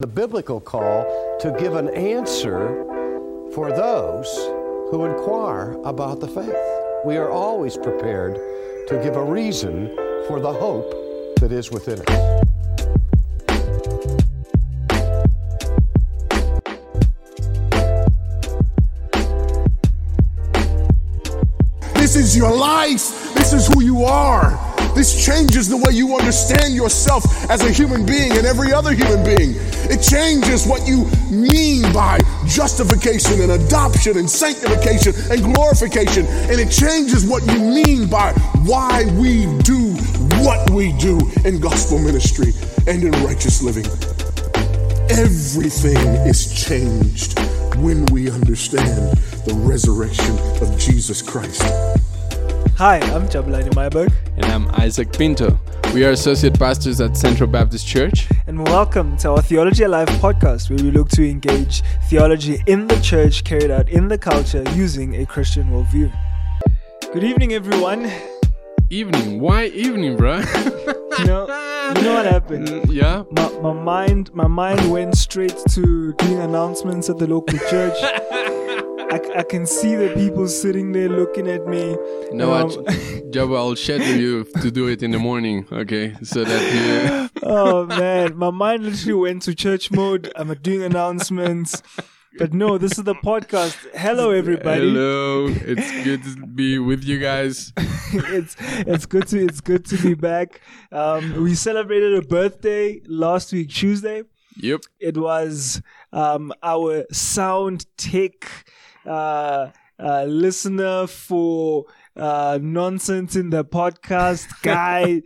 the biblical call to give an answer for those who inquire about the faith. We are always prepared to give a reason for the hope that is within us. This is your life. This is who you are. This changes the way you understand yourself as a human being and every other human being. It changes what you mean by justification and adoption and sanctification and glorification. And it changes what you mean by why we do what we do in gospel ministry and in righteous living. Everything is changed when we understand the resurrection of Jesus Christ. Hi, I'm Jabulani Myberg, And I'm Isaac Pinto. We are associate pastors at Central Baptist Church. and welcome to our Theology Alive podcast, where we look to engage theology in the church carried out in the culture using a Christian worldview. Good evening, everyone. Evening. Why evening, bro? You know, you know what happened? Mm, yeah. My, my mind, my mind went straight to doing announcements at the local church. I, I can see the people sitting there looking at me. No? Um, Jabba, I'll schedule you to do it in the morning, okay? So that you. oh man, my mind literally went to church mode. I'm doing announcements. But no, this is the podcast. Hello, everybody. Hello. It's good to be with you guys. it's it's good to it's good to be back. Um, we celebrated a birthday last week Tuesday. Yep. It was um, our sound tech uh, uh, listener for uh, nonsense in the podcast guy.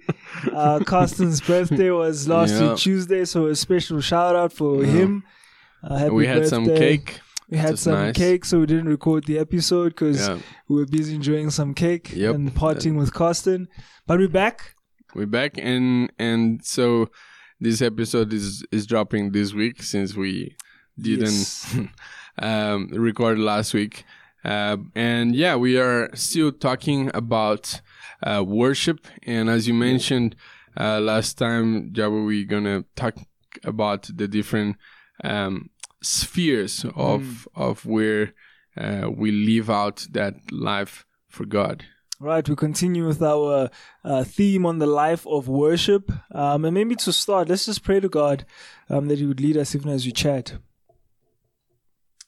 uh, Carsten's birthday was last Yeah. week Tuesday, so a special shout out for him. Uh, happy we had some cake. We had some nice. cake, so we didn't record the episode because Yeah. we were busy enjoying some cake Yep. and partying with Carsten. But we're back. We're back and and so this episode is is dropping this week since we didn't Yes. um, record last week. Uh, and yeah, we are still talking about uh, worship. And as you mentioned uh, last time, Jabba, we're gonna talk about the different um, spheres of of where uh, we live out that life for God. Right, we continue with our uh, theme on the life of worship. Um, and maybe to start, let's just pray to God um, that He would lead us even as we chat.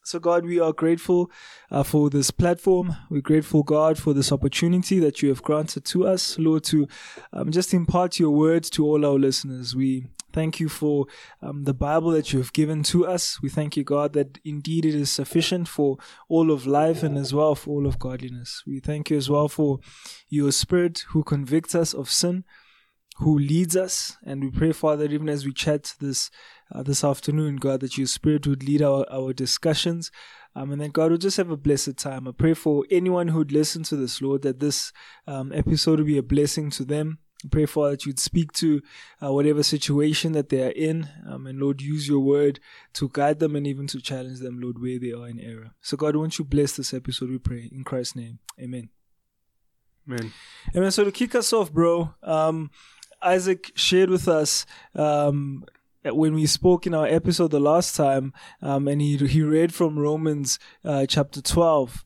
So, God, we are grateful uh, for this platform. We're grateful, God, for this opportunity that you have granted to us, Lord, to um, just impart your words to all our listeners. We thank you for um, the Bible that you have given to us. We thank you, God, that indeed it is sufficient for all of life and as well for all of godliness. We thank you as well for your Spirit who convicts us of sin who leads us. And we pray, Father, that even as we chat this uh, this afternoon, God, that your Spirit would lead our, our discussions. Um, and then God would just have a blessed time. I pray for anyone who would listen to this, Lord, that this um, episode would be a blessing to them. I pray, Father, that you'd speak to uh, whatever situation that they are in. Um, and Lord, use your word to guide them and even to challenge them, Lord, where they are in error. So, God, won't you bless this episode, we pray. In Christ's name, amen. Amen. Amen. so to kick us off, bro, um, Isaac shared with us um, when we spoke in our episode the last time, um, and he he read from Romans uh, chapter twelve.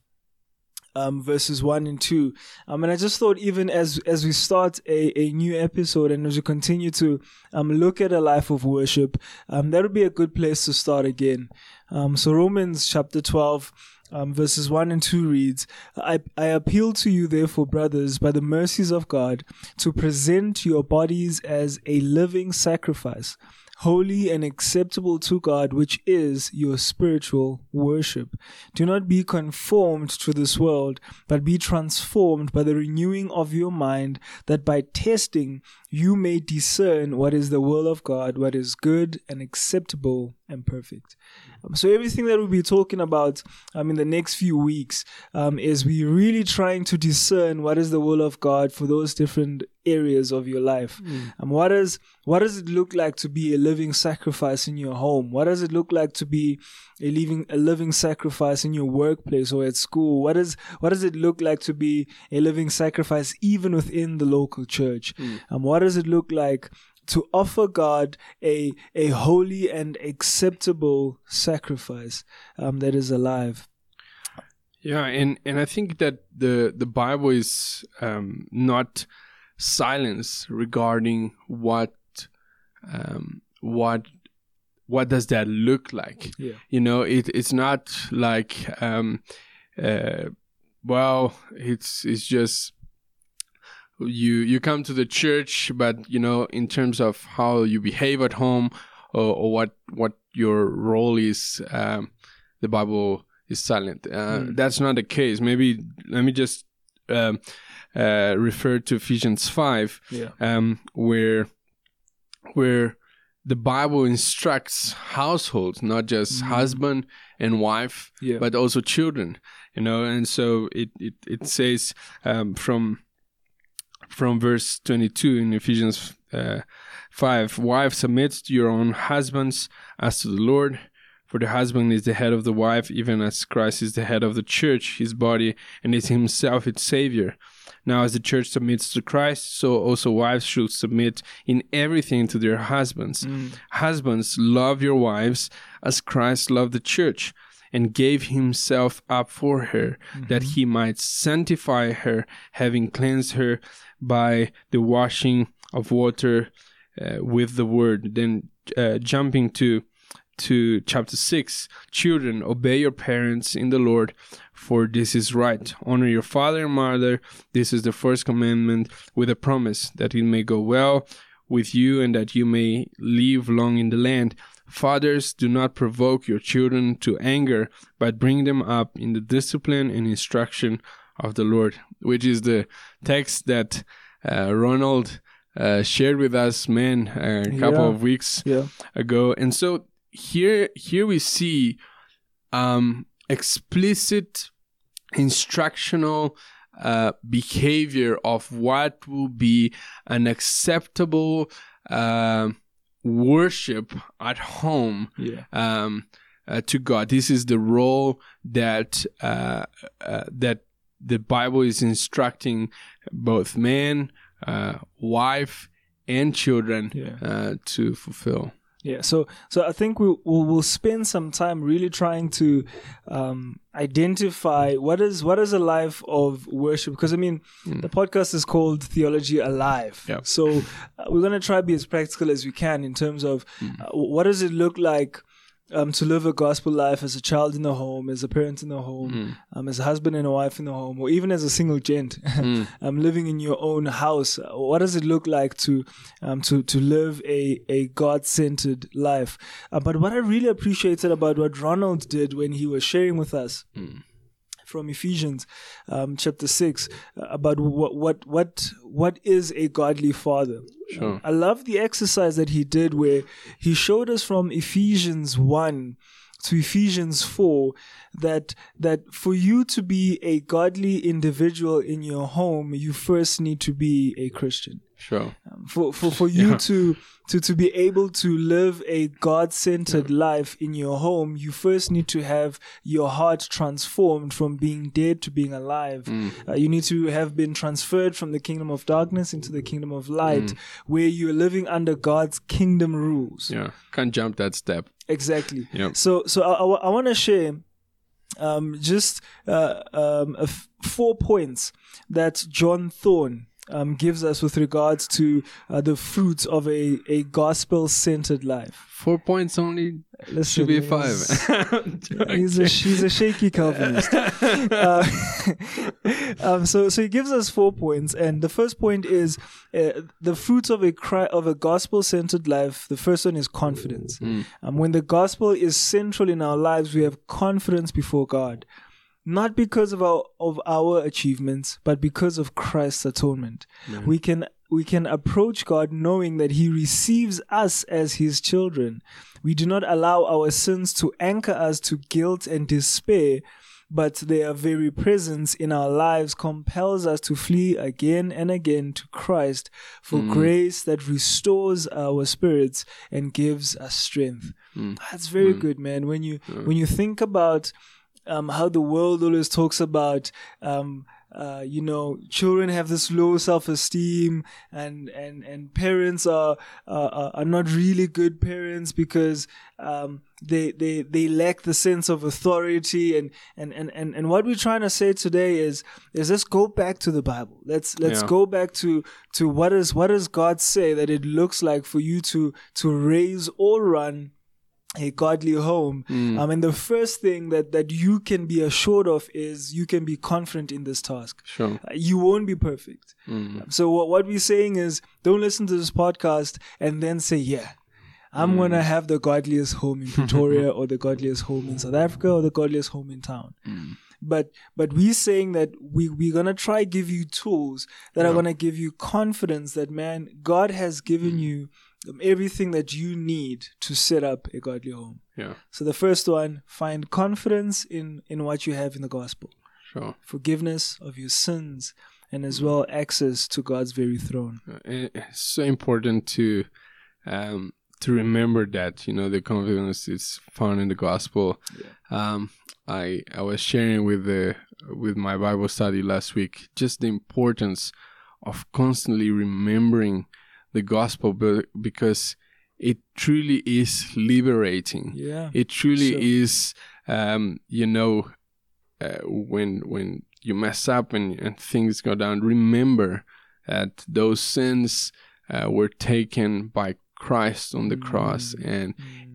Um, verses one and two, um, and I just thought even as as we start a, a new episode and as we continue to um, look at a life of worship, um, that would be a good place to start again. Um, so Romans chapter twelve, um, verses 1 and 2 reads, I, I appeal to you, therefore, brothers, by the mercies of God, to present your bodies as a living sacrifice, holy and acceptable to God, which is your spiritual worship. Do not be conformed to this world, but be transformed by the renewing of your mind, that by testing you may discern what is the will of God, what is good and acceptable and perfect. Um, so everything that we'll be talking about um, in the next few weeks um, is we really trying to discern what is the will of God for those different areas of your life. Um, what does what does it look like to be a living sacrifice in your home? What does it look like to be a living a living sacrifice in your workplace or at school? What is what does it look like to be a living sacrifice even within the local church? Um, what does it look like to offer God a a holy and acceptable sacrifice um, that is alive. Yeah, and and I think that the the Bible is um, not silence regarding what um, what what does that look like. Yeah. You know, it it's not like um, uh, well, it's it's just you you come to the church, but you know, in terms of how you behave at home or, or what what your role is, um, the Bible is silent. Uh, Mm. That's not the case. Maybe let me just um, uh, refer to Ephesians five, Yeah. um, where where the Bible instructs households, not just Mm. husband and wife, Yeah. but also children. You know, and so it it, it says um, from from verse twenty two in Ephesians uh, five, wives submit to your own husbands as to the Lord. For the husband is the head of the wife, even as Christ is the head of the church, his body, and is himself its savior. Now, as the church submits to Christ, so also wives should submit in everything to their husbands. Husbands, love your wives as Christ loved the church and gave himself up for her, that he might sanctify her, having cleansed her by the washing of water uh, with the word. Then uh, jumping to to chapter 6 children obey your parents in the lord for this is right. Honor your father and mother. This is the first commandment with a promise that it may go well with you and that you may live long in the land. Fathers do not provoke your children to anger but bring them up in the discipline and instruction of the lord which is the text that uh, ronald uh, shared with us man a couple Yeah. of weeks Yeah. ago and so here here we see um explicit instructional uh behavior of what will be an acceptable uh, worship at home Yeah. um uh, to God this is the role that uh, uh that the bible is instructing both man uh wife and children Yeah. uh, to fulfill Yeah, so so I think we'll we'll, we'll spend some time really trying to um, identify what is what is a life of worship because I mean the podcast is called Theology Alive. Yep. So uh, we're gonna try to be as practical as we can in terms of uh, what does it look like. Um, to live a gospel life as a child in the home, as a parent in the home, um, as a husband and a wife in the home, or even as a single gent, um, living in your own house. Uh, What does it look like to um, to to live a a God centered life? Uh, but what I really appreciated about what Ronald did when he was sharing with us from Ephesians um, chapter six uh, about what what what what is a godly father. Sure. I love the exercise that he did where he showed us from Ephesians one to Ephesians 4 that that for you to be a godly individual in your home you first need to be a Christian sure. For for, for you to to to be able to live a god-centered life in your home you first need to have your heart transformed from being dead to being alive. Uh, you need to have been transferred from the kingdom of darkness into the kingdom of light where you're living under god's kingdom rules. Yeah, can't jump that step. exactly. Yep. so so i, I, want to share um, just uh, um, f- four points that john Thorn um, gives us with regards to uh, the fruits of a, a gospel centered life. Four points only Listen, should be five. He's, a he's a shaky Calvinist. Uh, um, so so he gives us four points, and the first point is uh, the fruits of a cri- of a gospel centered life. The first one is confidence. Um, when the gospel is central in our lives, we have confidence before God not because of our of our achievements, but because of Christ's atonement. We can we can approach God knowing that He receives us as His children. We do not allow our sins to anchor us to guilt and despair, but their very presence in our lives compels us to flee again and again to Christ for mm. grace that restores our spirits and gives us strength. Mm. That's very mm. good, man. When you when you think about um, how the world always talks about um, uh, you know, children have this low self-esteem, and and and parents are uh, are not really good parents because um, they they they lack the sense of authority. And and and and and what we're trying to say today is is let's go back to the Bible. Let's let's Yeah. go back to to what is what does God say that it looks like for you to to raise or run a godly home. Um, and the first thing that, that you can be assured of is you can be confident in this task. Sure. Uh, You won't be perfect. Um, So what, what we're saying is don't listen to this podcast and then say, yeah, I'm going to have the godliest home in Pretoria or the godliest home in South Africa or the godliest home in town. But but we're saying that we we're gonna try give you tools that are gonna give you confidence that man God has given you um, everything that you need to set up a godly home. Yeah. So the first one, find confidence in in what you have in the gospel, Sure. forgiveness of your sins, and as well access to God's very throne. Uh, It's so important to um, to remember that you know the confidence is found in the gospel. Um, I I was sharing with the with my Bible study last week just the importance of constantly remembering the gospel be- because it truly is liberating. Yeah. It truly Sure. is, um, you know, uh, when when you mess up and, and things go down, remember that those sins uh, were taken by Christ on the cross, and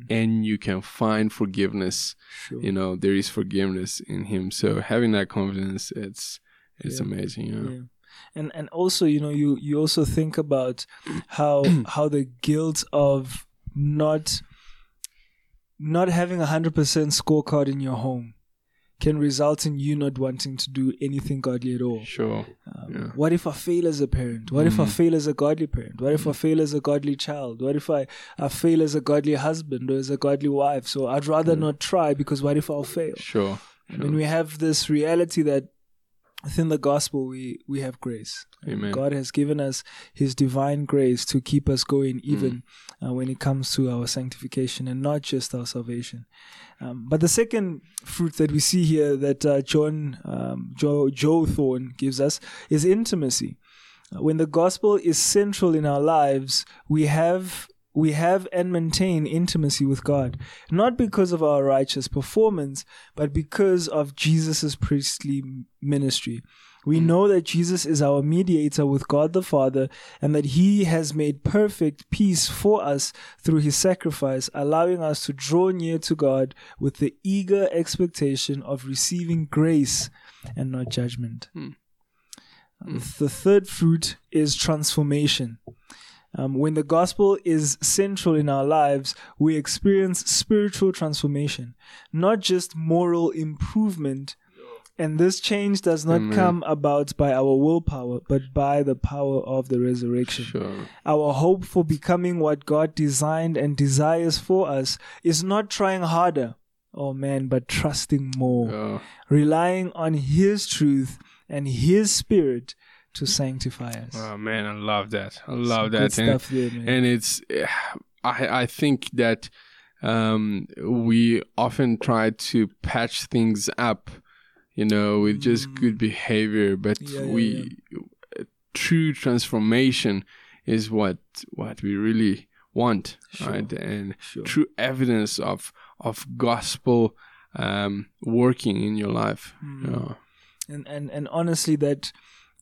and you can find forgiveness. Sure. You know, there is forgiveness in Him. So having that confidence, it's it's Yeah. amazing. You know? Yeah. And and also, you know, you you also think about how how the guilt of not not having a hundred percent scorecard in your home can result in you not wanting to do anything godly at all. Sure. Um, Yeah. What if I fail as a parent? What if I fail as a godly parent? What if I fail as a godly child? What if I, I fail as a godly husband or as a godly wife? So I'd rather not try because what if I'll fail? Sure. And then we have this reality that within the gospel we we have grace. Amen. God has given us His divine grace to keep us going, even uh, when it comes to our sanctification and not just our salvation. Um, but the second fruit that we see here that uh, John um, Joe, Joe Thorn gives us is intimacy. Uh, When the gospel is central in our lives, we have we have and maintain intimacy with God, not because of our righteous performance, but because of Jesus' priestly ministry. We hmm. know that Jesus is our mediator with God the Father and that he has made perfect peace for us through his sacrifice, allowing us to draw near to God with the eager expectation of receiving grace and not judgment. Hmm. The third fruit is transformation. Um, when the gospel is central in our lives, we experience spiritual transformation, not just moral improvement. And this change does not come about by our willpower, but by the power of the resurrection. Sure. Our hope for becoming what God designed and desires for us is not trying harder, oh man, but trusting more, Oh, relying on His truth and His Spirit to sanctify us. oh man, I love that. I love Good that. And- there, and it's i i think that um we often try to patch things up you know with just good behavior but Mm. Yeah, yeah, we true transformation is what what we really want right and Sure. true evidence of of gospel um working in your life Mm. you know. and and and honestly that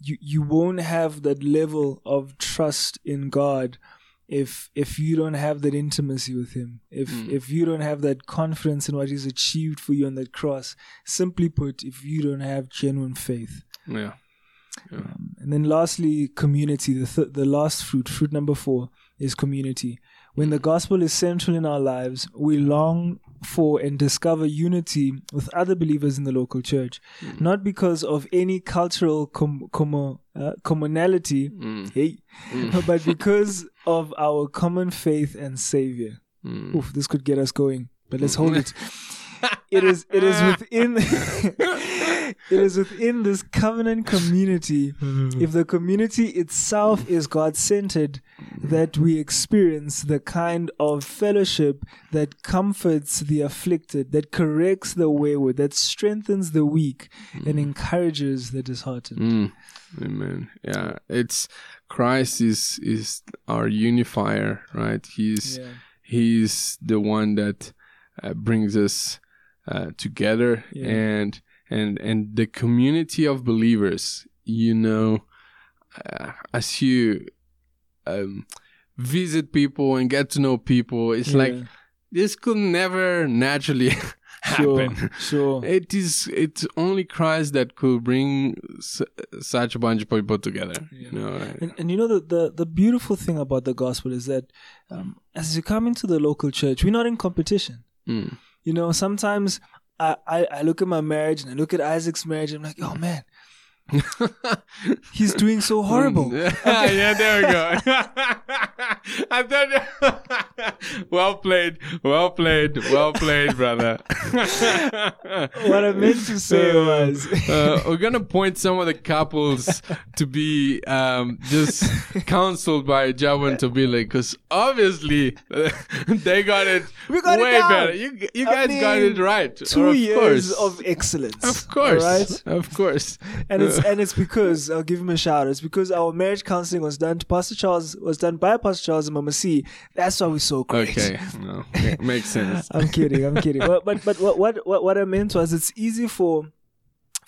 you you won't have that level of trust in God if if you don't have that intimacy with him. If hmm. if you don't have that confidence in what he's achieved for you on that cross simply put if you don't have genuine faith. Yeah. Um, and then lastly, community. The th- the last fruit, fruit number four, is community. When hmm. the gospel is central in our lives, we long for and discover unity with other believers in the local church, hmm. not because of any cultural com- commo- uh, commonality, hmm. hey, hmm. but because of our common faith and Savior. Oof, this could get us going, but let's hold it. it is it is within it is within this covenant community, if the community itself is God centered, that we experience the kind of fellowship that comforts the afflicted, that corrects the wayward, that strengthens the weak, and encourages the disheartened. Mm. Amen. Yeah, it's Christ is is our unifier, right? He's Yeah. he's the one that uh, brings us uh, together Yeah. and and and the community of believers you know uh, as you um, visit people and get to know people it's like this could never naturally Sure, happen sure. it is it's only christ that could bring s- such a bunch of people together you know And, and you know the, the the beautiful thing about the gospel is that um, as you come into the local church, we're not in competition. Mm. You know, sometimes I, I, look at my marriage and I look at Isaac's marriage and I'm like, oh man, he's doing so horrible. yeah, yeah, there we go. I thought, well played, well played, well played, brother. What I meant to say was, uh, we're gonna point some of the couples to be um, just counseled by Javan to be like, because obviously they got it We got it way down. better. You you guys got it right. two of years course. of excellence. of course, Right? of course. And it's and it's because I'll give him a shout. It's because our marriage counseling was done to Pastor Charles was done by Pastor Charles and Mama C. That's why we're so great. Okay, no, ma- makes sense. I'm kidding. I'm kidding. But but but what what what what I meant was it's easy for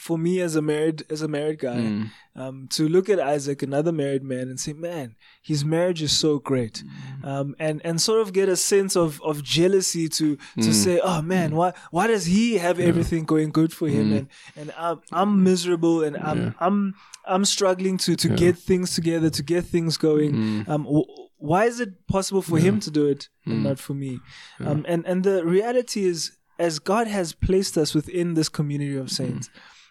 for me as a married as a married guy Mm. um, to look at Isaac, another married man, and say, "Man, his marriage is so great," Mm. um, and and sort of get a sense of of jealousy to Mm. to say, "Oh man, why why does he have everything going good for him, Mm. and and I'm I'm miserable, and I'm I'm I'm struggling to to get things together, to get things going." Mm. Um, w- why is it possible for him to do it Mm. and not for me? Um, and and the reality is, as God has placed us within this community of saints,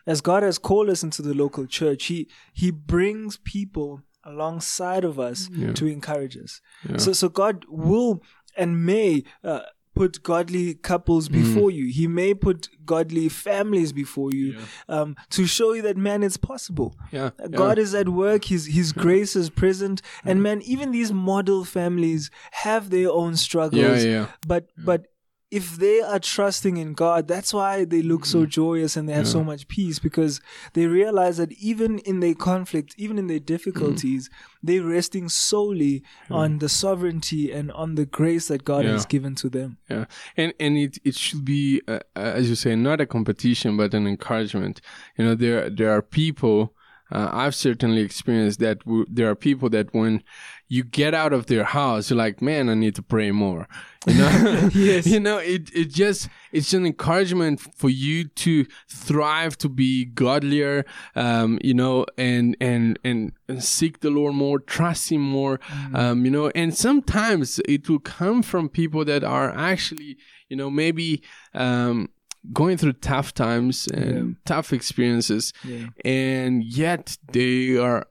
as God has called us into the local church, He He brings people alongside of us to encourage us. So so God will and may. Uh, Put godly couples before you. He may put godly families before you um, to show you that man, it's possible. Yeah, Uh, God is at work. His His grace is present, and man, even these model families have their own struggles. Yeah, yeah. But but if they are trusting in God, that's why they look so Mm-hmm. joyous and they have so much peace because they realize that even in their conflict, even in their difficulties, Mm-hmm. they're resting solely on the sovereignty and on the grace that God Yeah. has given to them. Yeah, and and it it should be uh, uh, as you say, not a competition, but an encouragement. You know, there there are people. Uh, I've certainly experienced that. W- there are people that when you get out of their house, you're like, man, I need to pray more. You know, Yes. you know, it it just it's an encouragement for you to thrive, to be godlier. Um, you know, and and and, and seek the Lord more, trust Him more. Um, you know, and sometimes it will come from people that are actually, you know, maybe um going through tough times and tough experiences Yeah. and yet they are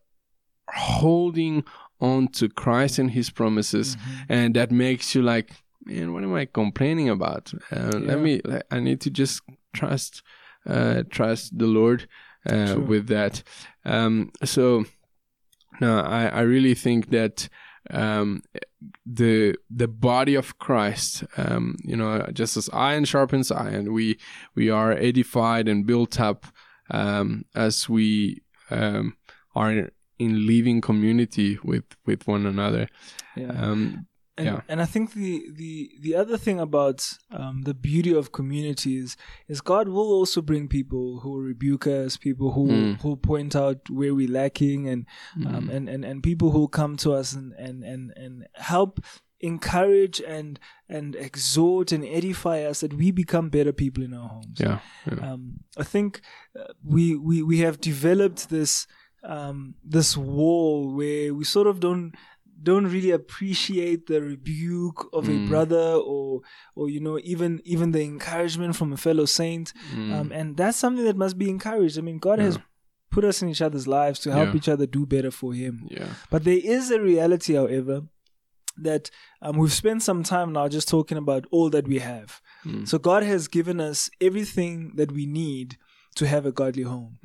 holding on to Christ and his promises and that makes you like man what am I complaining about? Uh, let me I need to just trust uh, trust the Lord uh, with that. Um, so no I, I really think that um, the the body of Christ, um, you know, just as iron sharpens iron, we we are edified and built up um, as we um, are in living community with with one another. Yeah. Um, And, Yeah. and I think the, the, the other thing about um, the beauty of communities is God will also bring people who will rebuke us, people who Mm. who point out where we're lacking, and um, and, and and people who come to us and and and, and help encourage and and exhort and edify us that we become better people in our homes. yeah, yeah. Um, I think uh, we, we we have developed this um, this wall where we sort of don't don't really appreciate the rebuke of a brother or or you know even even the encouragement from a fellow saint um, and that's something that must be encouraged i mean god has put us in each other's lives to help Yeah. each other do better for him yeah. but there is a reality, however, that um, we've spent some time now just talking about all that we have. So God has given us everything that we need to have a godly home.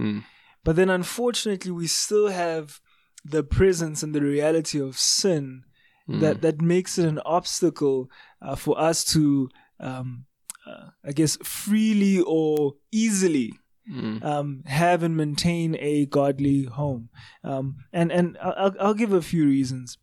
Mm. But then, unfortunately, we still have the presence and the reality of sin that that makes it an obstacle uh, for us to, um, uh, I guess, freely or easily Mm. um, have and maintain a godly home. Um, and and I'll, I'll give a few reasons.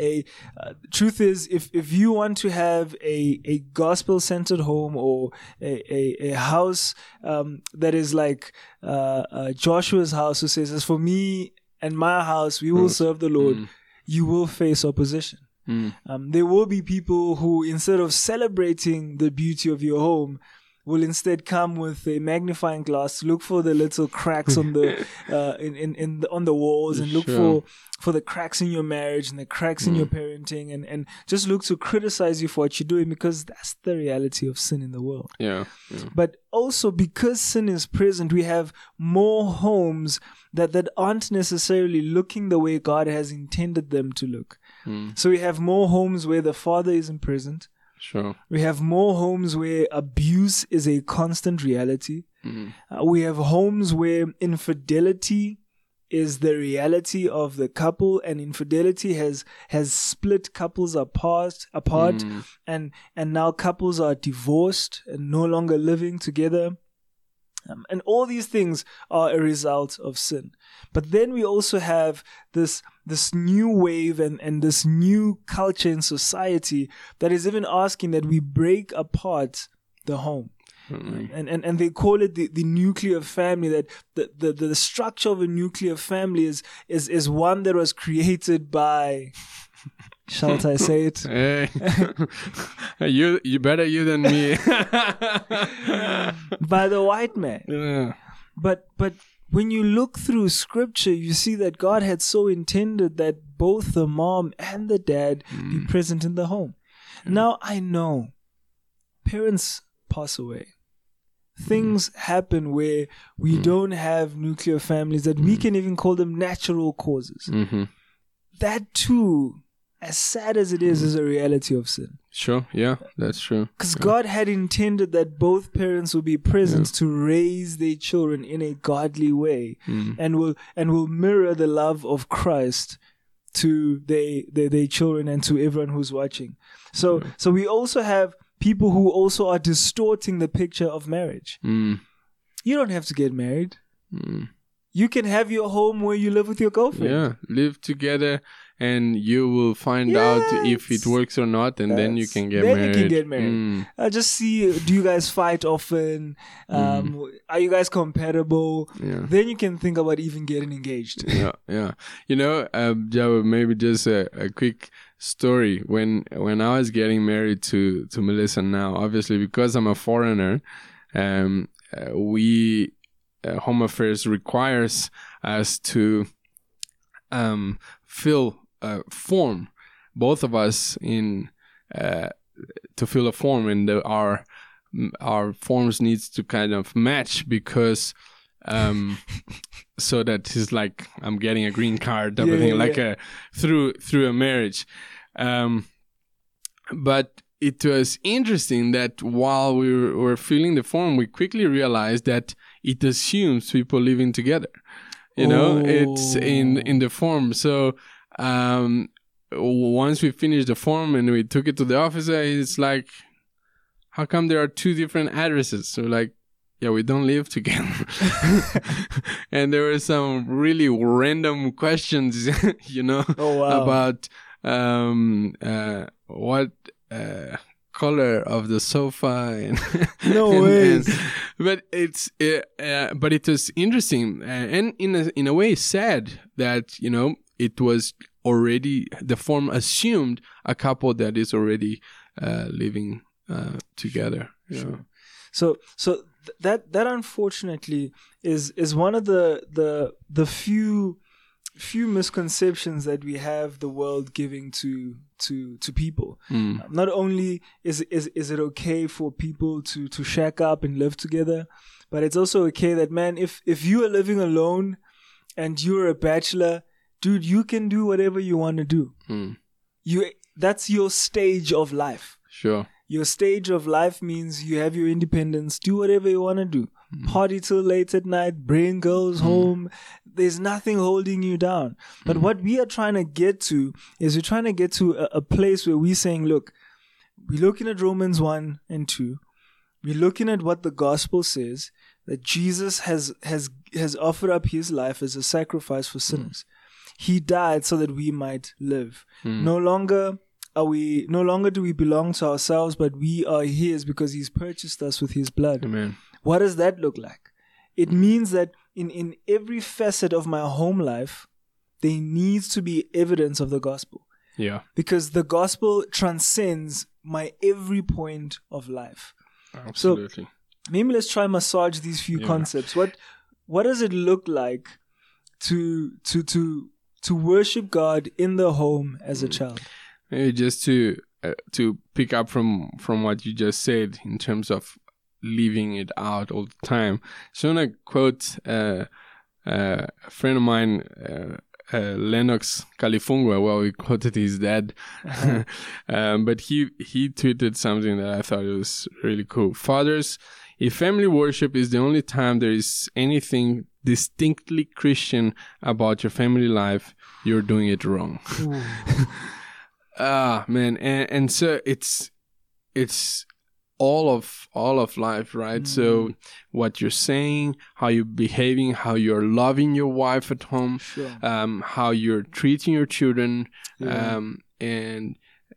A uh, truth is, if if you want to have a a gospel centered home or a a, a house um, that is like uh, uh, Joshua's house, who says, "As for me and my house, we will serve the Lord," you will face opposition. Mm. Um, there will be people who, instead of celebrating the beauty of your home, will instead come with a magnifying glass, look for the little cracks on the uh, in in, in the, on the walls, and look Sure. for for the cracks in your marriage and the cracks in your parenting, and and just look to criticize you for what you're doing because that's the reality of sin in the world. Yeah. yeah. But also because sin is present, we have more homes that, that aren't necessarily looking the way God has intended them to look. So we have more homes where the father isn't present. Sure. We have more homes where abuse is a constant reality. Uh, we have homes where infidelity is the reality of the couple and infidelity has has split couples apart apart and and now couples are divorced and no longer living together um, and all these things are a result of sin. But then we also have this this new wave and and this new culture in society that is even asking that we break apart the home. And, and and they call it the, the nuclear family that the, the the structure of a nuclear family is is is one that was created by shall I say it? Hey, you you better you than me. by the white man. Yeah. but but when you look through scripture you see that God had so intended that both the mom and the dad be mm. present in the home. Now I know parents pass away. Things mm. happen where we mm. don't have nuclear families that we can even call them natural causes. Mm-hmm. that too as sad as it is is a reality of sin Sure. Yeah, that's true. because God had intended that both parents will be present to raise their children in a godly way, and will and will mirror the love of Christ to their, their their children and to everyone who's watching. So so we also have people who also are distorting the picture of marriage. Mm. You don't have to get married. You can have your home where you live with your girlfriend. Yeah, live together, and you will find out if it works or not, and then you can get then married. you can get married. Mm. Uh, just see, do you guys fight often? Um, Are you guys compatible? Mm. Yeah. Then you can think about even getting engaged. yeah, yeah. You know, um, Java, maybe just a, a quick story. When when I was getting married to to Melissa now, obviously because I'm a foreigner, um, uh, we uh, Home Affairs requires us to um fill a form, both of us in uh, to fill a form, and the, our our forms needs to kind of match because um so that it's like I'm getting a green card type of Yeah, thing, yeah, like yeah. a through through a marriage. Um, but it was interesting that while we were, were filling the form, we quickly realized that it assumes people living together. You know, it's in in the form. So um, once we finished the form and we took it to the officer, it's like, how come there are two different addresses? So like, yeah, we don't live together. and there were some really random questions, you know, Oh, wow. about um, uh, what uh, color of the sofa and No and- ways. and- but it's uh, uh, but it was interesting uh, and in a, in a way sad that you know it was already the form assumed a couple that is already uh, living uh, together. know. So so th- that that unfortunately is is one of the the the few few misconceptions that we have the world giving to to to people. Mm. Not only is is is it okay for people to to shack up and live together, but it's also okay that man, if if you are living alone and you're a bachelor, dude, you can do whatever you want to do. Mm. You that's your stage of life. Sure. your stage of life means you have your independence. Do whatever you want to do. Hmm. Party till late at night. Bring girls hmm. home. There's nothing holding you down. But hmm. what we are trying to get to is we're trying to get to a, a place where we're saying, look, we're looking at Romans 1 and 2. We're looking at what the gospel says that Jesus has has has offered up his life as a sacrifice for sinners. He died so that we might live. Hmm. No longer are we no longer do we belong to ourselves, but we are his because he's purchased us with his blood. Amen. What does that look like? It means that in, in every facet of my home life, there needs to be evidence of the gospel Yeah. because the gospel transcends my every point of life. Absolutely. Maybe let's try massage these few Yeah. concepts. What what does it look like to to to to worship God in the home as Mm. a child? Maybe just to uh, to pick up from from what you just said in terms of leaving it out all the time. So I want to quote uh, uh, a friend of mine, uh, uh, Lennox Califungua. Well, we quoted his dad, um, but he he tweeted something that I thought was really cool. Fathers, if family worship is the only time there is anything distinctly Christian about your family life, you're doing it wrong. Ah man, and and so it's it's all of all of life, right? So what you're saying, how you're behaving, how you're loving your wife at home, Sure. um, how you're treating your children, um, and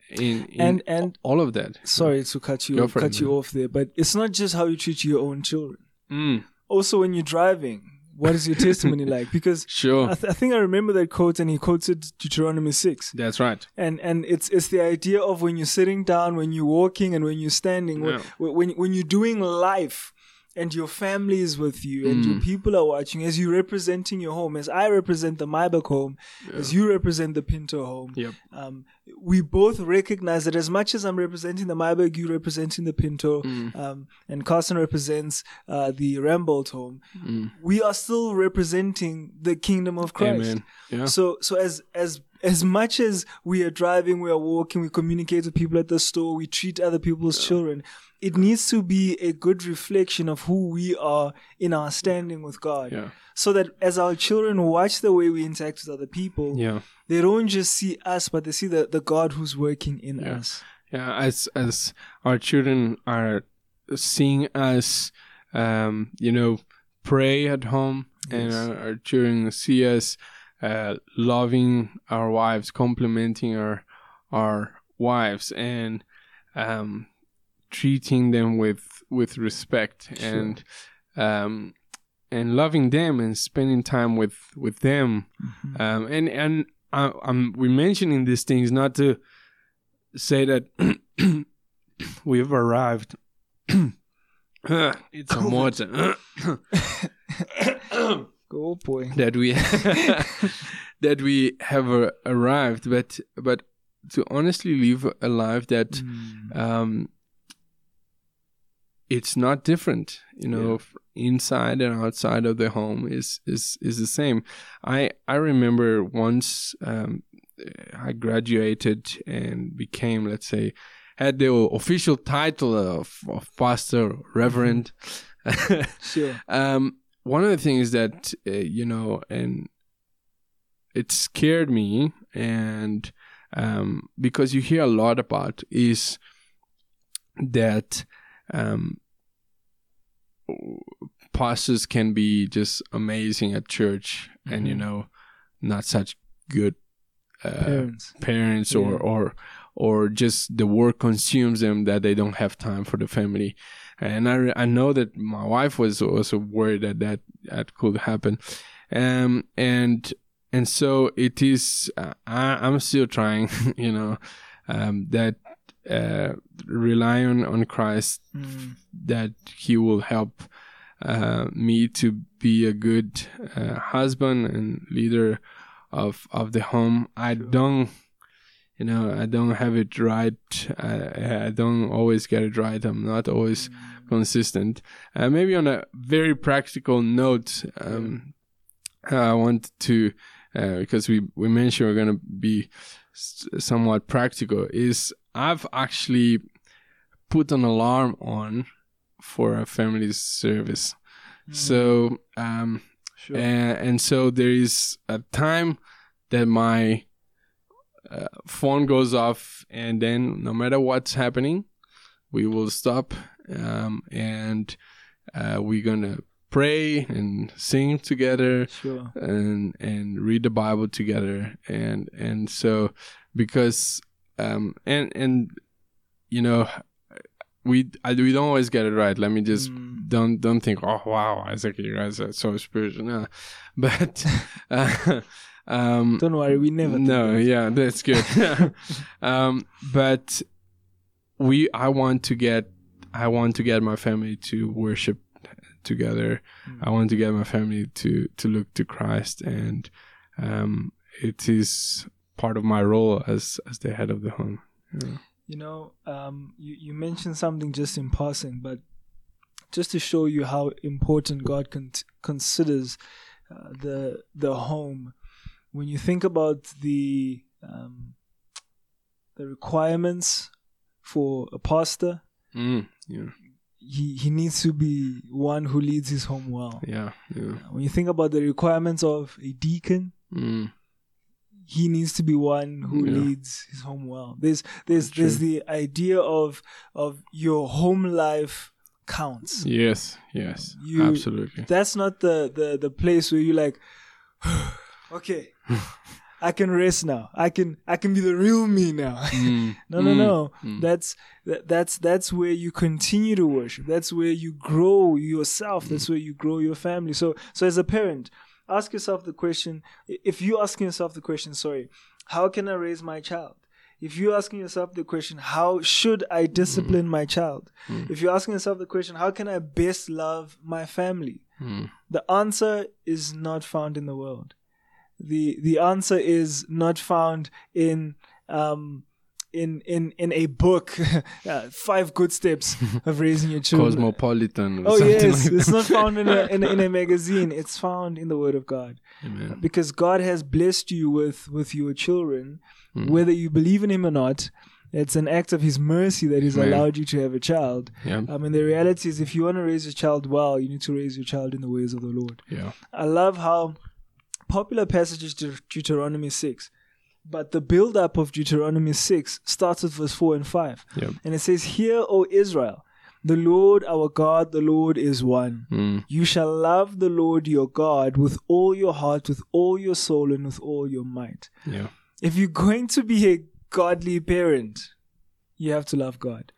in, in And and all of that. sorry to cut you cut you off there, but it's not just how you treat your own children. Mm, Also, when you're driving, what is your testimony like? Because sure, I, th- I think I remember that quote, and he quoted Deuteronomy six. that's right. and and it's it's the idea of when you're sitting down, when you're walking, and when you're standing, Yeah. when when when you're doing life, and your family is with you, and Mm. your people are watching, as you're representing your home, as I represent the Maibach home, as you represent the Pinto home. Yep. Um, we both recognize that as much as I'm representing the Maibach, you're representing the Pinto, Mm. um, and Carson represents uh, the Rambold home. Mm. We are still representing the kingdom of Christ. Yeah. So so as as as much as we are driving, we are walking, we communicate with people at the store, we treat other people's children. It needs to be a good reflection of who we are in our standing with God. Yeah. So that as our children watch the way we interact with other people, Yeah. they don't just see us, but they see the, the God who's working in Yeah. us. Yeah, as as our children are seeing us, um, you know, pray at home, and our, our children see us uh, loving our wives, complimenting our our wives, and um, treating them with with respect and um, and loving them and spending time with with them, um, and and I, I'm we're mentioning these things not to say that we've arrived. it's a water Oh boy. that we that we have uh, arrived, but but to honestly live a life that Mm. um, it's not different. You know, Yeah. inside and outside of the home is is is the same. I I remember once um, I graduated and became, let's say, had the official title of, of pastor, reverend. Sure. um, one of the things that uh, you know, and it scared me, and um, because you hear a lot about is that um, pastors can be just amazing at church, and you Mhm. know, not such good uh, Parents. parents or Yeah. or or just the work consumes them that they don't have time for the family and i re- i know that my wife was also worried that that that could happen um and and so it is uh, I, i'm still trying you know um that uh rely on on christ Mm. that he will help uh, me to be a good uh, husband and leader of of the home. I don't, you know, I don't have it right. I, I don't always get it right. I'm not always consistent. Uh, maybe on a very practical note, um, I want to uh, because we we mentioned we're gonna be s- somewhat practical. Is I've actually put an alarm on for a family service. So um, Sure. and, and so there is a time that my uh, phone goes off and then no matter what's happening we will stop um, and uh, we're gonna pray and sing together sure. and and read the bible together and and so because um and and you know we I, we don't always get it right let me just Mm. don't don't think oh wow Isaac you guys are so spiritual no but uh, um Don't worry, we never. no that. yeah that's good um but we i want to get i want to get my family to worship together Mm. i want to get my family to to look to christ and um it is part of my role as as the head of the home yeah. You know, um, you, you mentioned something just in passing, but just to show you how important God con- considers uh, the the home, when you think about the um, the requirements for a pastor, Mm, yeah he, he needs to be one who leads his home well. yeah yeah When you think about the requirements of a deacon, mm, he needs to be one who Yeah. leads his home well. There's there's True. there's the idea of of your home life counts. yes yes You- absolutely That's not the the the place where you like okay. I can rest now. I can I can be the real me now. Mm, no, no, mm, no. mm. That's that, that's that's where you continue to worship. That's where you grow yourself. That's Mm. where you grow your family. So so as a parent, ask yourself the question. If you asking yourself the question, sorry, how can I raise my child? If you're asking yourself the question, how should I discipline Mm. my child? If you're asking yourself the question, how can I best love my family? Mm, The answer is not found in the world. The the answer is not found in um in in in a book. uh, five good steps of raising your children. cosmopolitan Oh yes, like it's not found in a, in a in a magazine. It's found in the Word of God Amen. because God has blessed you with with your children, Mm. whether you believe in Him or not. It's an act of His mercy that He's Amen. allowed you to have a child. yeah I mean, the reality is, if you want to raise your child well, you need to raise your child in the ways of the Lord. yeah I love how popular passages to Deuteronomy 6. But the build up of Deuteronomy 6 starts with verse 4 and 5. Yep. And it says, Hear, O Israel, the Lord our God, the Lord is one. Mm, You shall love the Lord your God with all your heart, with all your soul, and with all your might. yeah If you're going to be a godly parent, you have to love God.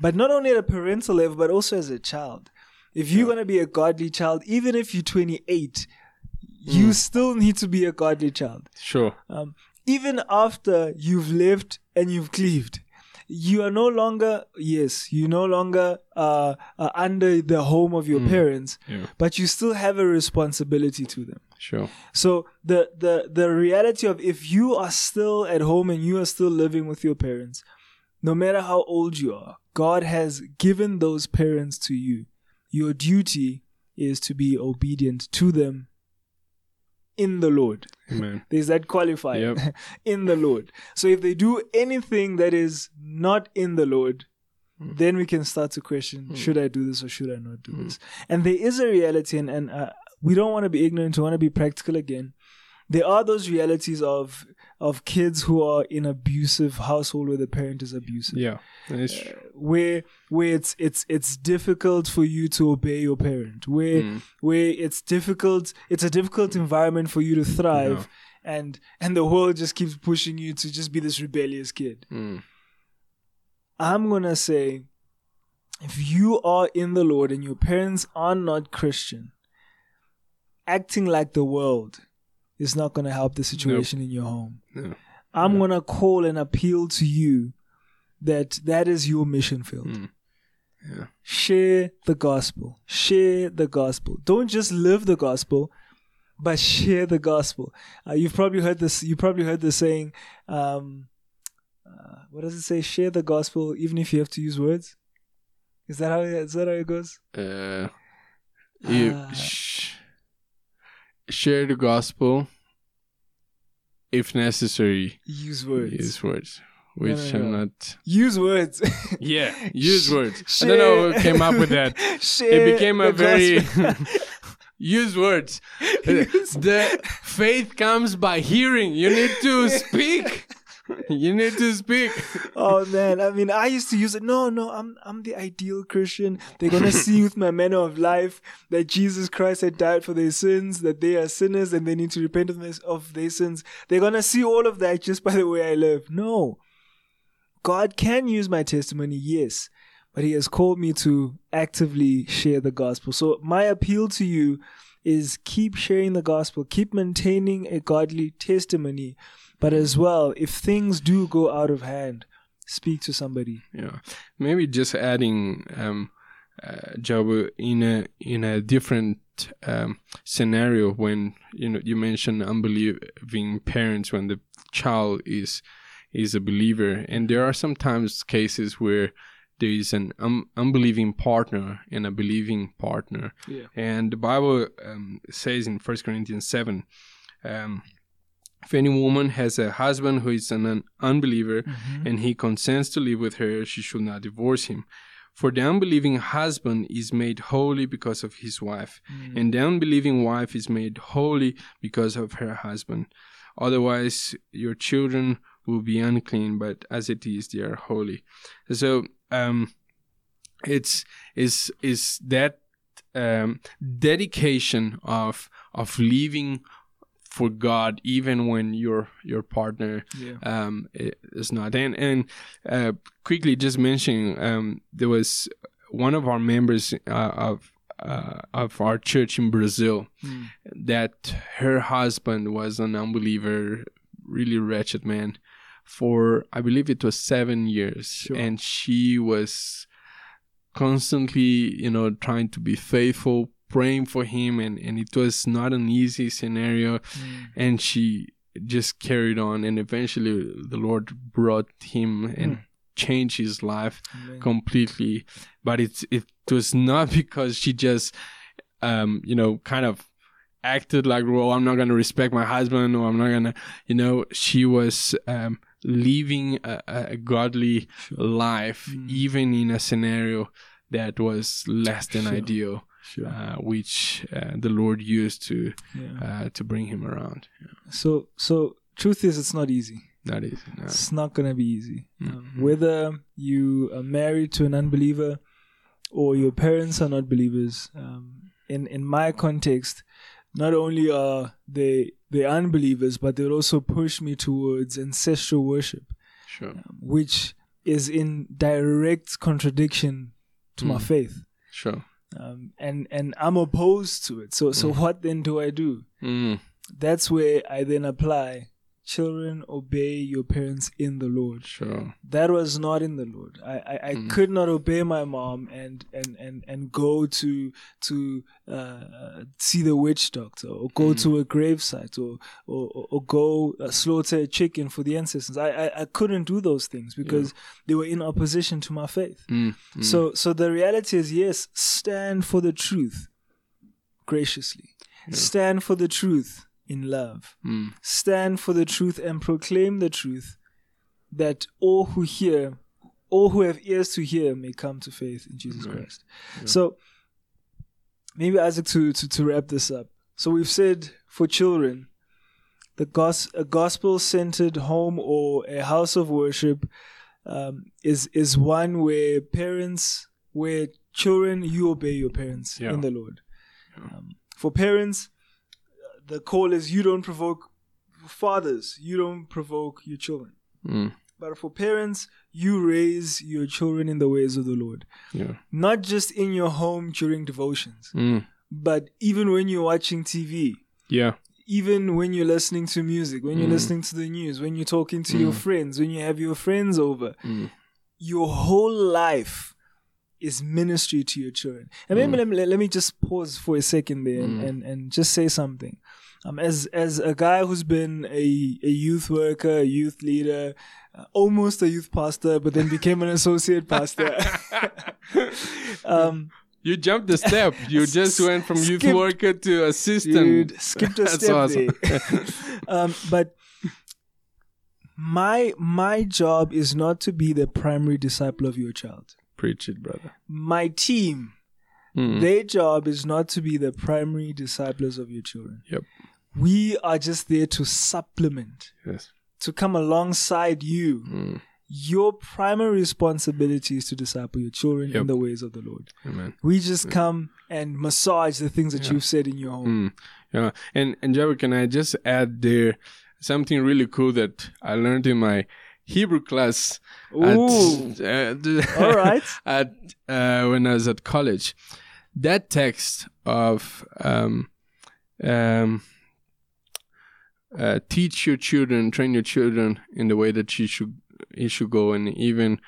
But not only at a parental level, but also as a child. If you're going to be a godly child, even if you're 28, you still need to be a godly child. sure Um, even after you've lived and you've cleaved, you are no longer, yes, you no longer uh, are under the home of your parents, yeah but you still have a responsibility to them. sure So the the the reality of if you are still at home and you are still living with your parents, no matter how old you are, God has given those parents to you. Your duty is to be obedient to them in the Lord. amen There's that qualifier Yep. in the Lord. So if they do anything that is not in the Lord, Hmm. then we can start to question: Should I do this or should I not do this? And there is a reality, and and uh, we don't want to be ignorant. We want to be practical again. There are those realities of of kids who are in abusive household where the parent is abusive. Yeah true. Where where it's it's it's difficult for you to obey your parent. Where Mm. where it's difficult it's a difficult environment for you to thrive and and the world just keeps pushing you to just be this rebellious kid. Mm, i'm going to say if you are in the lord and your parents are not christian acting like the world is not going to help the situation in your home no i'm going to call and appeal to you that that is your mission field Mm. yeah share the gospel. Share the gospel. Don't just live the gospel, but share the gospel. Uh, you've probably heard this. You probably heard the saying. Um, uh, what does it say? Share the gospel, even if you have to use words. Is that how? Is that how it goes? uh, you Ah. sh- share the gospel if necessary Use words. use words which no, I'm not. Use words. Yeah, use words. I don't know who came up with that. Share it became a very use words. the faith comes by hearing. You need to speak. You need to speak. oh man, I mean, I used to use it. No, no, I'm I'm the ideal Christian. They're gonna see with my manner of life that Jesus Christ had died for their sins, that they are sinners and they need to repent of their, of their sins. They're gonna see all of that just by the way I live. No, God can use my testimony, yes, but He has called me to actively share the gospel. So my appeal to you is keep sharing the gospel, keep maintaining a godly testimony, but as well, if things do go out of hand, speak to somebody. Yeah, maybe just adding um, uh, Jabu in a in a different um, scenario when you know you mentioned unbelieving parents when the child is is a believer, and there are sometimes cases where there is an um, unbelieving partner and a believing partner, Yeah. and the Bible um, says in First Corinthians seven. Um, if any woman has a husband who is an, an unbeliever and he consents to live with her, she should not divorce him. For the unbelieving husband is made holy because of his wife, and the unbelieving wife is made holy because of her husband. Otherwise, your children will be unclean, but as it is, they are holy. So, um, it's is is that um, dedication of of living for God, even when your your partner Yeah. um, is not. And and uh, quickly, just mentioning, um, there was one of our members uh, of uh, of our church in Brazil that her husband was an unbeliever, really wretched man, for I believe it was seven years, Sure. and she was constantly, you know, trying to be faithful, praying for him, and and it was not an easy scenario. And she just carried on and eventually the lord brought him and changed his life Amen. completely. But it's it was not because she just um you know kind of acted like well i'm not gonna respect my husband or i'm not gonna you know she was um living a, a godly life even in a scenario that was less than Sure. ideal Sure. uh, which uh, the lord used to Yeah. uh, to bring him around. Yeah, So, so truth is, it's not easy. not easy. No. It's not gonna be easy. Um, Mhm. whether you are married to an unbeliever or your parents are not believers, um, in in my context, not only are they they unbelievers, but they also push me towards ancestral worship, Sure, which is in direct contradiction to my Mm. faith. sure. Um, and and I'm opposed to it. So so what then do I do? Mm, That's where I then apply. Children, obey your parents in the Lord. sure. That was not in the Lord. I, I, I Mm. could not obey my mom and and, and, and go to to uh, see the witch doctor or go Mm. to a gravesite or or, or- go uh, slaughter a chicken for the ancestors. I, I, I couldn't do those things because they were in opposition to my faith. Mm, mm, So so the reality is yes, stand for the truth graciously. Stand for the truth in love. mm, Stand for the truth and proclaim the truth that all who hear, all who have ears to hear may come to faith in Jesus Right. Christ. So maybe Isaac to, to to wrap this up. So we've said for children the gos- a gospel centered home or a house of worship um, is is one where parents, where children, you obey your parents Yeah. in the Lord. Um, for parents, the call is you don't provoke fathers, you don't provoke your children. mm, But for parents, you raise your children in the ways of the Lord, yeah. not just in your home during devotions, Mm, but even when you're watching TV yeah. even when you're listening to music, when you're Mm. listening to the news, when you're talking to your friends, when you have your friends over, Mm. your whole life is ministry to your children. And maybe let, me, let me just pause for a second there and, and, and just say something. Um, as as a guy who's been a, a youth worker, a youth leader, uh, almost a youth pastor, but then became an associate pastor. um, You jumped the step. You just went from youth worker to assistant. dude skipped a That's step awesome. um, but my my job is not to be the primary disciple of your child. Preach it, brother. My team, Mm. their job is not to be the primary disciples of your children. Yep. We are just there to supplement, Yes. to come alongside you. Mm. Your primary responsibility is to disciple your children in the ways of the Lord. Amen. We just come and massage the things that you've said in your home. Mm. Yeah. And and Javi, can I just add there something really cool that I learned in my Hebrew class Ooh. at, uh, All right. at uh, when I was at college. That text of um, um, uh, teach your children, train your children in the way that he should he should go, and even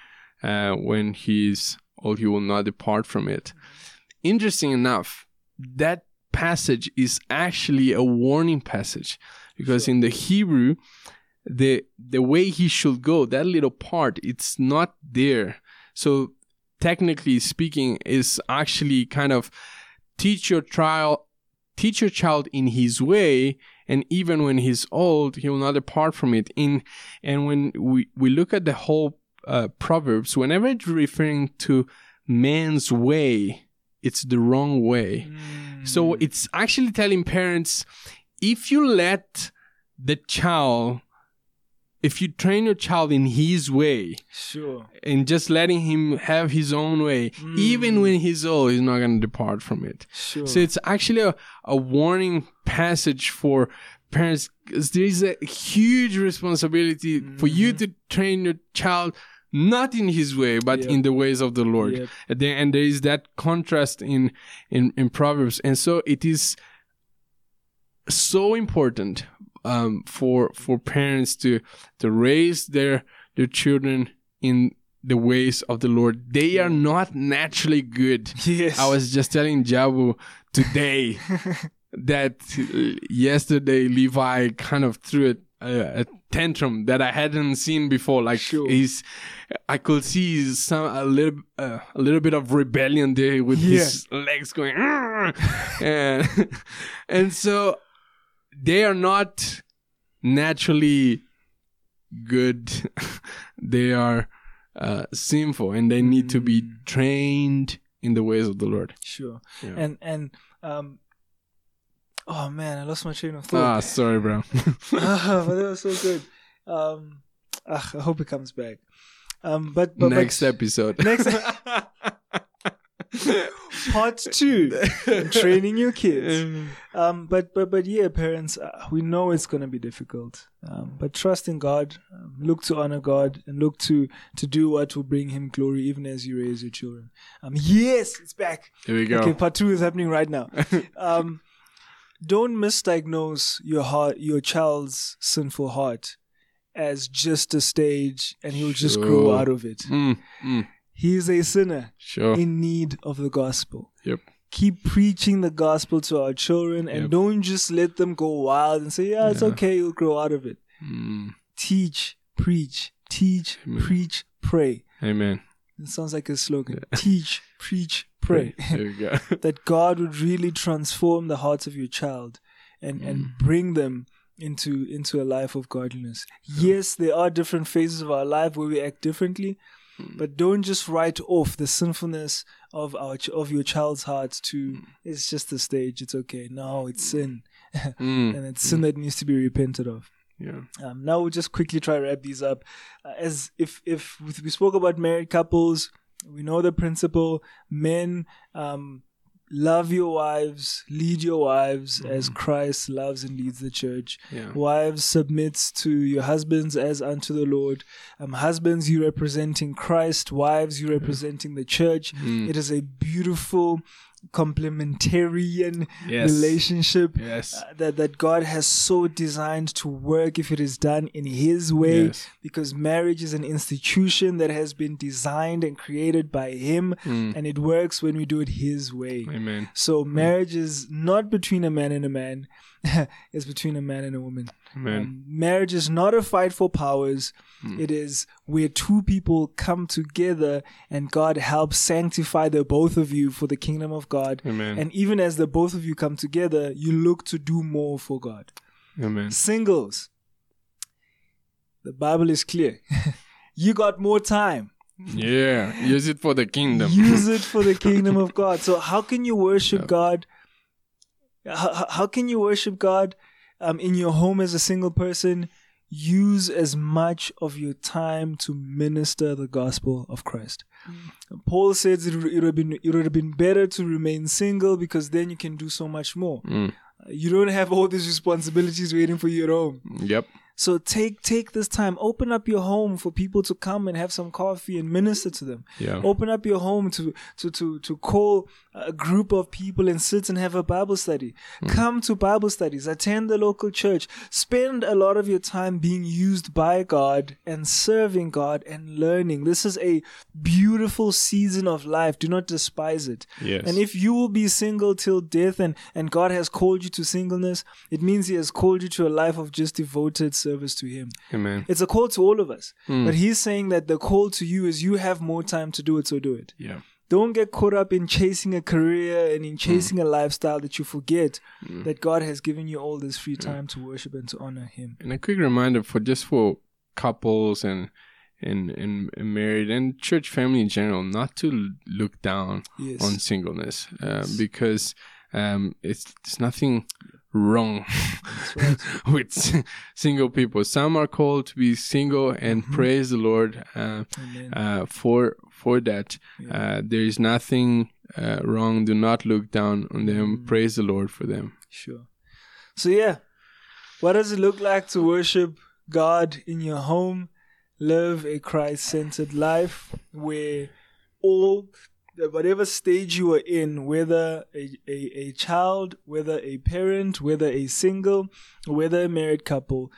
uh, when he's old, he will not depart from it. Interesting enough, that passage is actually a warning passage because in the Hebrew, the the way he should go, that little part, it's not there. So technically speaking, is actually kind of teach your trial teach your child in his way and even when he's old he will not depart from it. In and when we, we look at the whole uh, proverbs whenever it's referring to man's way it's the wrong way. So it's actually telling parents if you let the child if you train your child in his way Sure. and just letting him have his own way mm. even when he's old he's not going to depart from it Sure. so it's actually a, a warning passage for parents 'cause there is a huge responsibility for you mm-hmm. to train your child not in his way but Yep. in the ways of the lord Yep. and and there is that contrast in, in in proverbs and so it is so important um, for for parents to to raise their their children in the ways of the Lord. They are not naturally good. Yes. I was just telling Jabu today that uh, yesterday Levi kind of threw a, a tantrum that I hadn't seen before. Like Sure. he's, I could see some a little uh, a little bit of rebellion there with his legs going, and and so they are not naturally good. they are uh, sinful, and they need to be trained in the ways of the Lord. Sure. Yeah. And and um oh man, I lost my train of thought. Ah, sorry, bro. Ah, but that was so good. Um ah, I hope it comes back. Um but but Next episode. Next part two. training your kids. Um but but but yeah, parents, uh, we know it's going to be difficult. Um but trust in God, um, look to honor God and look to to do what will bring him glory even as you raise your children. Um yes, it's back. Here we go. Okay, part two is happening right now. um, don't misdiagnose your heart, your child's sinful heart, as just a stage, and he'll just grow out of it. Mm, mm, He is a sinner sure. in need of the gospel. Yep. Keep preaching the gospel to our children, and Yep. don't just let them go wild and say, "Yeah, it's Yeah. okay, you'll grow out of it." Mm, Teach, preach, teach, Amen. preach, pray. amen. It sounds like a slogan. Teach, preach, pray. There we go. that God would really transform the hearts of your child and, Mm. and bring them into into a life of godliness. Yes, there are different phases of our life where we act differently, Mm. but don't just write off the sinfulness of our ch- of your child's heart to it's just a stage, it's okay. No, it's sin. Mm, and it's sin that needs to be repented of. yeah. Um, now we'll just quickly try to wrap these up. Uh, as if if we spoke about married couples, we know the principle: men um, love your wives, lead your wives as Christ loves and leads the church. Yeah. Wives submits to your husbands as unto the Lord. Um, husbands, you representing Christ. Wives, you representing the church. Mm. It is a beautiful complementarian Yes. relationship Yes. uh, that that God has so designed to work if it is done in His way. Yes. Because marriage is an institution that has been designed and created by Him, Mm. and it works when we do it His way. Amen. So marriage is not between a man and a man; it's between a man and a woman. Um, marriage is not a fight for powers. Hmm. It is where two people come together and God helps sanctify the both of you for the kingdom of God. Amen. And even as the both of you come together, you look to do more for God. Amen. Singles, the Bible is clear. you got more time. Yeah, use it for the kingdom. Use it for the kingdom of God. So how can you worship God? How, how can you worship God um, in your home as a single person? Use as much of your time to minister the gospel of Christ. Paul says it, it would have been it would have been better to remain single because then you can do so much more. Mm. You don't have all these responsibilities waiting for you at home. Yep. So take take this time. Open up your home for people to come and have some coffee and minister to them. Yeah. Open up your home to to to to call a group of people and sit and have a Bible study. Come to Bible studies. Attend the local church. Spend a lot of your time being used by God and serving God and learning. This is a beautiful season of life. Do not despise it. Yes. And if you will be single till death and, and God has called you to singleness, it means He has called you to a life of just devoted service to Him. Amen. It's a call to all of us. Hmm. But He's saying that the call to you is you have more time to do it, so do it. Yeah. Don't get caught up in chasing a career and in chasing a lifestyle that you forget that God has given you all this free time to worship and to honor Him. And a quick reminder for just for couples and and, and, and married and church family in general, not to look down Yes. on singleness, uh, Yes. because um, it's there's nothing wrong with single people. Some are called to be single, and praise the Lord uh, uh, for for that. Uh, there is nothing uh, wrong. Do not look down on them. Praise the Lord for them. Sure. So yeah, what does it look like to worship God in your home? Live a Christ-centered life where all whatever stage you are in, whether a, a, a child, whether a parent, whether a single, whether a married couple,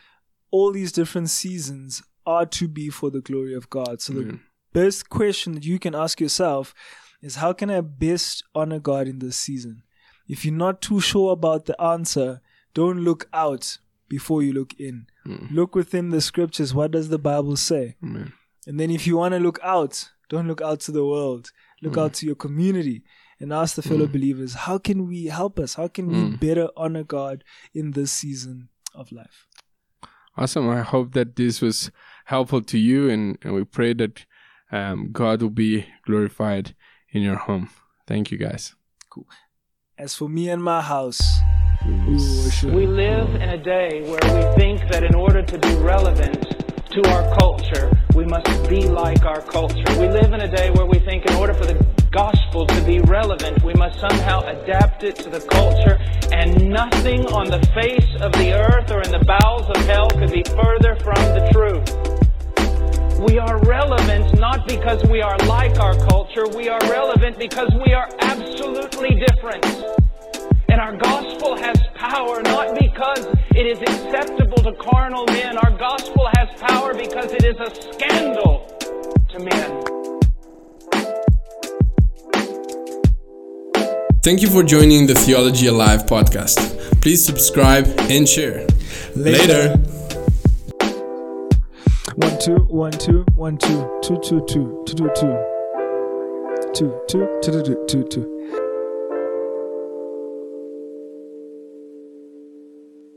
all these different seasons are to be for the glory of God. So the best question that you can ask yourself is how can I best honor God in this season? If you're not too sure about the answer, don't look out before you look in. Hmm. Look within the scriptures. What does the Bible say? Amen. And then if you want to look out, don't look out to the world. Look out hmm. to your community and ask the fellow hmm. believers, how can we help us? How can we better honor God in this season of life? Awesome. I hope that this was helpful to you, and, and we pray that um, God will be glorified in your home. Thank you, guys. Cool. As for me and my house, we. We live in a day where we think that in order to be relevant to our culture, we must be like our culture. We live in a day where we think in order for the gospel to be relevant, we must somehow adapt it to the culture, and nothing on the face of the earth or in the bowels of hell could be further from the truth. We are relevant not because we are like our culture, we are relevant because we are absolutely different. And our gospel has power not because it is acceptable to carnal men. Our gospel has power because it is a scandal to men. Thank you for joining the Theology Alive podcast. Please subscribe and share. Later. One two one two one two two two two two two two two two two two two two.